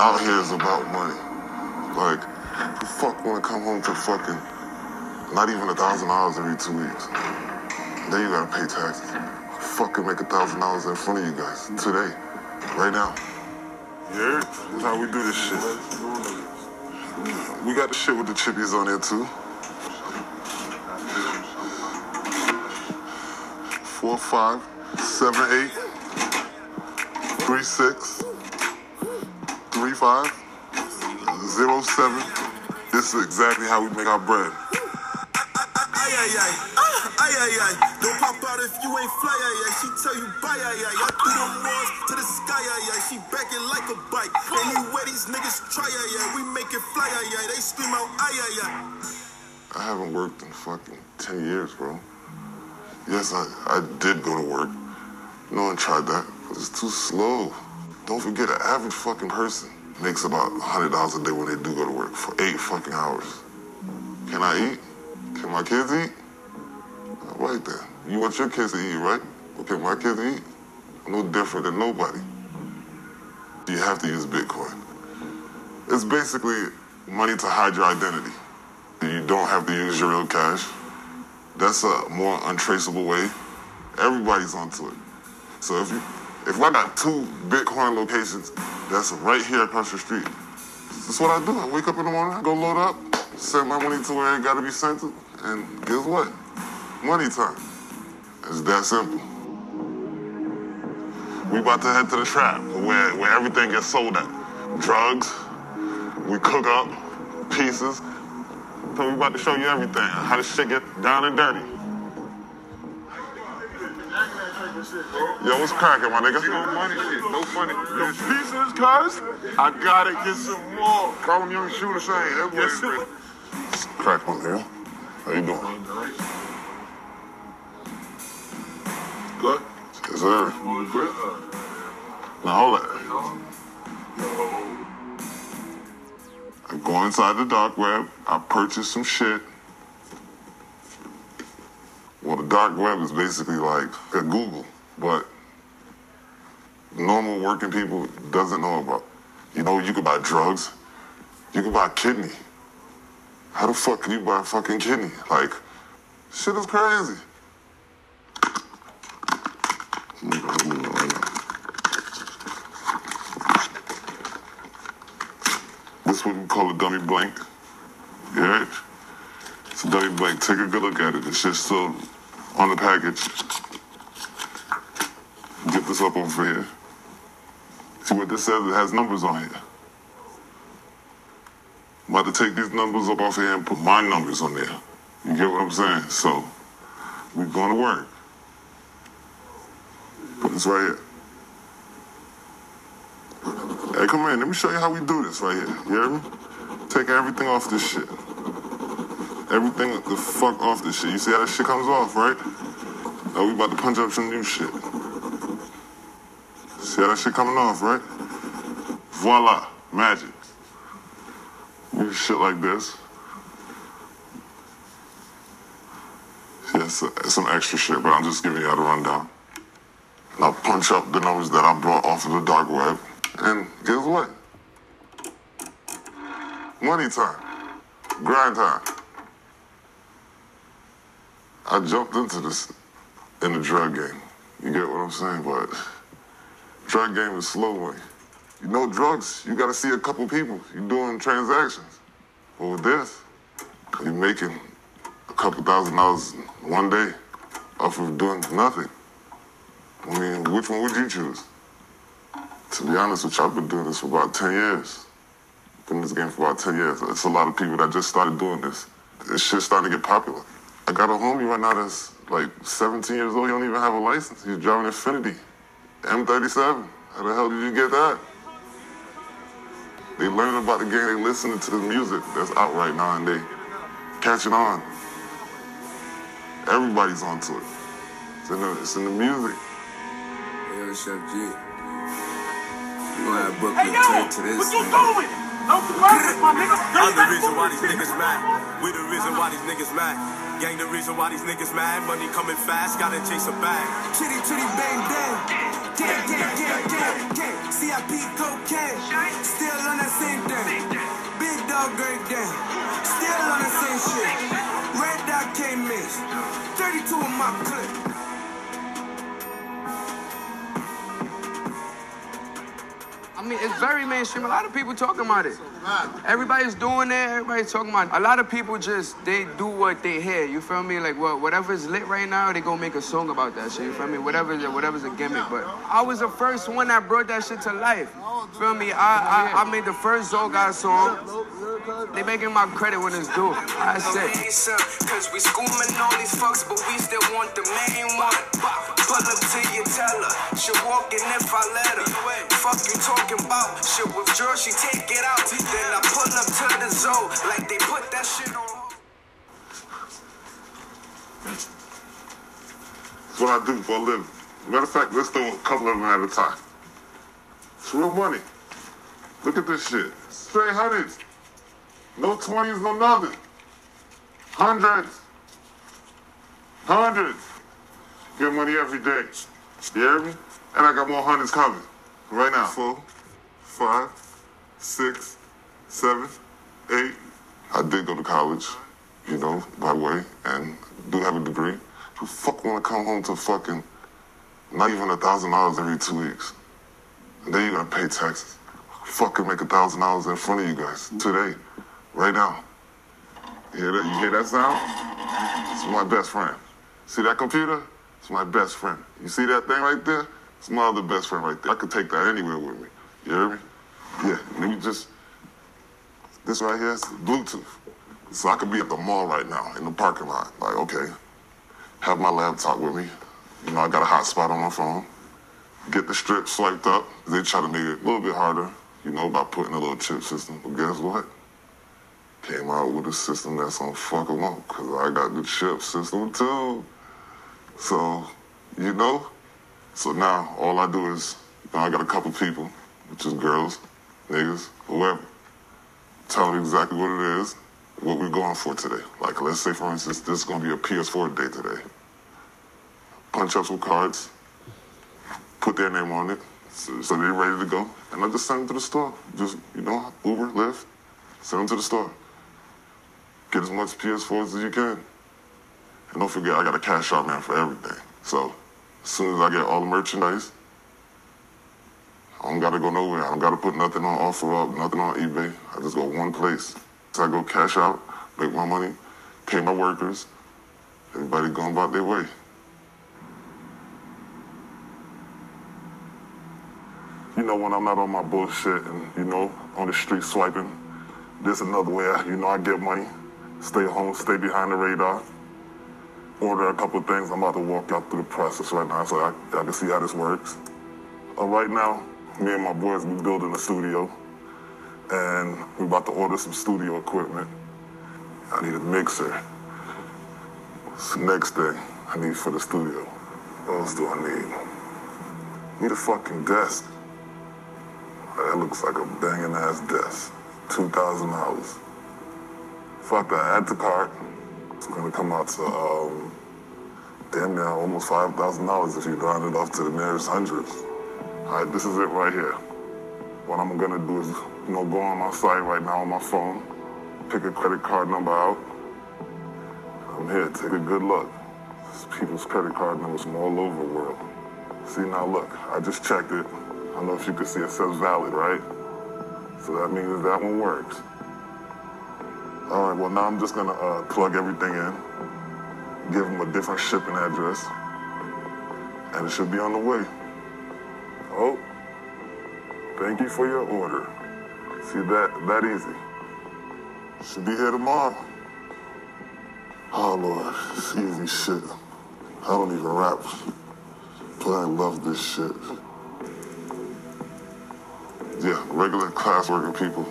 out here is about money. Like, who fuck wanna come home to fucking not even a thousand dollars every two weeks? Then you gotta pay taxes. Fucking make a thousand dollars in front of you guys today, right now. Yeah, that's how we do this shit. We got the shit with the chippies on there too. Four, five, seven, eight, three, six, three, five, zero, seven. This is exactly how we make our bread. Ay, ay, ay. Ah, ay, ay, ay. Don't pop out if you ain't fly, ay, ay. She tell you bye, ay, ay. I threw them ones to the sky, ay, ay. She back it like a bike. Anywhere these niggas try, ay, ay. We make it fly, ay, ay. They scream out, ay, ay, ay. I haven't worked in fucking 10 years, bro. Yes, I, I did go to work. No one tried that, but it's too slow. Don't forget, an average fucking person makes about $100 a day when they do go to work for eight fucking hours. Can I eat? Can my kids eat? Right then. You want your kids to eat, right? Can my kids eat? No different than nobody. You have to use Bitcoin. It's basically money to hide your identity. You don't have to use your real cash. That's a more untraceable way. Everybody's onto it. So if you, if I got two Bitcoin locations that's right here across the street, that's what I do. I wake up in the morning, I go load up, send my money to where it gotta be sent to, and guess what? Money time. It's that simple. We about to head to the trap where, where everything gets sold at. Drugs, we cook up pieces. So we about to show you everything, how this shit get down and dirty. Yo, what's cracking, my nigga? No money shit, no funny. The pieces, cuz, I gotta get some more. Call him young shooter saying, That what Yes, Crack one, nigga. How you doing? Good. Yes, sir. Good. Now hold it. I go inside the dark web. I purchase some shit. Dark web is basically like a Google, but normal working people doesn't know about. You know, you can buy drugs. You can buy a kidney. How the fuck can you buy a fucking kidney? Like, shit is crazy. This what we call a dummy blank. You? It's a dummy blank. Take a good look at it. It's just still on the package. Get this up over here. See what this says? It has numbers on here. I'm about to take these numbers up off here and put my numbers on there. You get what I'm saying? So, we're going to work. Put this right here. Hey, come in. Let me show you how we do this right here. You hear me? Take everything off this shit. Everything the fuck off this shit. You see how that shit comes off, right? Now we about to punch up some new shit. See how that shit coming off, right? Voila. Magic. New shit like this. Yeah, some extra shit, but I'm just giving y'all the rundown. I'll punch up the numbers that I brought off of the dark web. And guess what? Money time. Grind time. I jumped into this in the drug game. You get what I'm saying? But drug game is slow money. You know drugs, you gotta see a couple people. You're doing transactions. But with this, you're making a couple thousand dollars one day off of doing nothing. I mean, which one would you choose? To be honest with you, I've been doing this for about 10 years. Been in this game for about 10 years. It's a lot of people that just started doing this. This shit's starting to get popular. I got a homie right now that's like 17 years old. He don't even have a license. He's driving Infiniti. M37. How the hell did you get that? They learning about the game. They listening to the music that's out right now and they catching on. Everybody's onto it. It's in the, it's in the music. Yo, Chef G. You gonna have Brooklyn Hey, yo, turn to this. what you man. doing? Don't flirt, my nigga. I'm the reason why these niggas mad. We the reason why these niggas mad. Gang the reason why these niggas mad. Money coming fast, gotta chase a bag. Chitty, chitty, bang, bang. Gang, gang, gang, gang, gang. CIP cocaine, still on that same thing. Big dog great down, still on the same shit. Red dot can't miss, 32 in my clip. Mean, it's very mainstream. A lot of people talking about it. Everybody's doing it. Everybody's talking about it. A lot of people just they do what they hear. You feel me? Like what whatever's lit right now, they gonna make a song about that shit. You feel me? Whatever whatever's a gimmick. But I was the first one that brought that shit to life. Feel me? I I, I made the first Zoga song. They making my credit when it's due. I said. Cause we all these fucks, but we still want the main one. Pull up to your teller. She walking if I let her. Fuck you talking about? She withdraw, she take it out. Then I pull up to the zone like they put that shit on. That's what I do for a living. Matter of fact, let's do a couple of them at a time. It's real money. Look at this shit. Straight hundreds. No 20s, no nothing. Hundreds. Hundreds. Get money every day. You hear me? And I got more hundreds coming. Right now. Four, five, six, seven, eight. I did go to college, you know, by way, and do have a degree. Who fuck wanna come home to fucking not even a thousand dollars every two weeks? And then you gotta pay taxes. Fucking make a thousand dollars in front of you guys today, right now. You hear that? You hear that sound? It's my best friend. See that computer? It's my best friend. You see that thing right there? It's my other best friend right there. I could take that anywhere with me. You hear me? Yeah. Let me just. This right here is Bluetooth. So I could be at the mall right now in the parking lot. Like, okay, have my laptop with me. You know, I got a hotspot on my phone. Get the strip swiped up. They try to make it a little bit harder, you know, by putting a little chip system. But guess what? Came out with a system that's on fuck up, because I got the chip system too. So, you know, so now all I do is, know, I got a couple people, which is girls, niggas, whoever. Tell exactly what it is, what we're going for today. Like, let's say, for instance, this is going to be a PS4 day today. Punch up some cards, put their name on it, so, so they're ready to go, and I just send them to the store. Just, you know, Uber, Lyft, send them to the store. Get as much PS4s as you can. And don't forget, I got a cash out man for everything. So as soon as I get all the merchandise, I don't gotta go nowhere. I don't gotta put nothing on OfferUp, nothing on eBay. I just go one place. So I go cash out, make my money, pay my workers. Everybody going about their way. You know, when I'm not on my bullshit and, you know, on the street swiping, there's another way, I, you know, I get money, stay home, stay behind the radar order a couple things. I'm about to walk out through the process right now so I, I can see how this works. Uh, right now, me and my boys, we building a studio and we're about to order some studio equipment. I need a mixer. The next thing I need for the studio. What else do I need? Need a fucking desk. That looks like a banging ass desk. $2,000. Fuck that, add to cart. It's gonna come out to um, damn near almost five thousand dollars if you round it off to the nearest hundreds. All right, this is it right here. What I'm gonna do is, you know, go on my site right now on my phone, pick a credit card number out. I'm here. Take a good look. People's credit card numbers from all over the world. See now, look. I just checked it. I don't know if you can see it says valid, right? So that means that one works. All right, well, now I'm just gonna uh, plug everything in, give them a different shipping address, and it should be on the way. Oh, thank you for your order. See that, that easy. Should be here tomorrow. Oh, Lord, it's easy shit. I don't even rap, but I love this shit. Yeah, regular class working people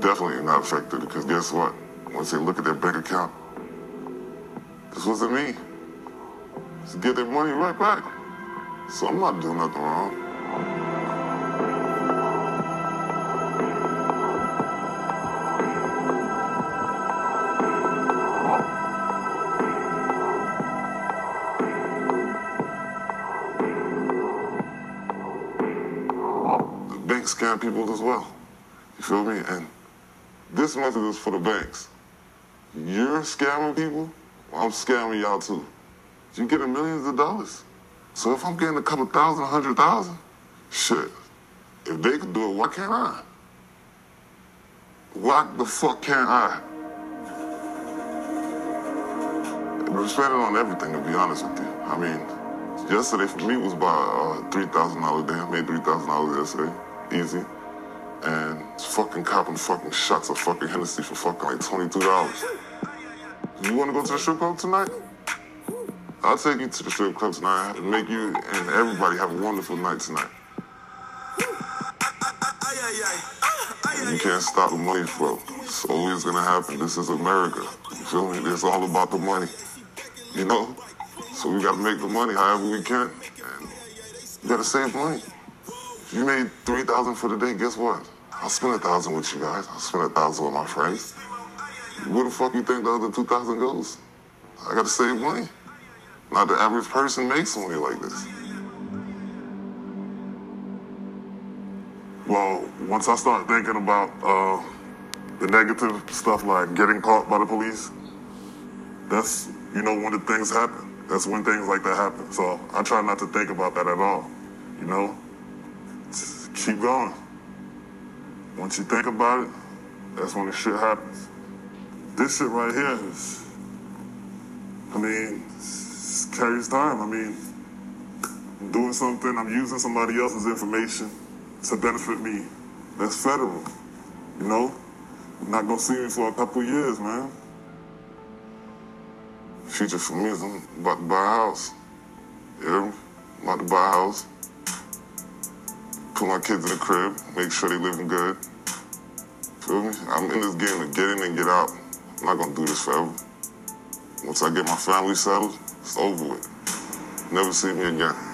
definitely not affected because guess what? Once they look at their bank account, this wasn't me. Just get their money right back. So I'm not doing nothing wrong. The banks scam people as well. You feel me? And this message is for the banks. You're scamming people, I'm scamming y'all too. You're getting millions of dollars. So if I'm getting a couple thousand, a hundred thousand, shit. If they can do it, why can't I? Why the fuck can't I? We're spending on everything, to be honest with you. I mean, yesterday for me was about uh, $3,000 a day. I made $3,000 yesterday. Easy. And fucking copping fucking shots of fucking Hennessy for fucking like $22. You want to go to the strip club tonight? I'll take you to the strip club tonight and make you and everybody have a wonderful night tonight. You can't stop the money flow. It's always gonna happen. This is America. You feel me? It's all about the money. You know? So we gotta make the money however we can. And you gotta save money. If you made three thousand for the day, guess what? I'll spend a thousand with you guys. I'll spend a thousand with my friends. Where the fuck you think the other two thousand goes? I gotta save money. Not the average person makes money like this. Well, once I start thinking about uh, the negative stuff like getting caught by the police, that's, you know, when the things happen. That's when things like that happen. So I try not to think about that at all, you know? Just keep going. Once you think about it, that's when the shit happens. This shit right here is, I mean, carries time. I mean, I'm doing something, I'm using somebody else's information to benefit me. That's federal, you know? You're not gonna see me for a couple years, man. Future for me is I'm about to buy a house. Know? I'm about to buy a house. Put my kids in the crib, make sure they living good. Feel me? I'm in this game to get in and get out. I'm not gonna do this forever. Once I get my family settled, it's over with. Never see me again.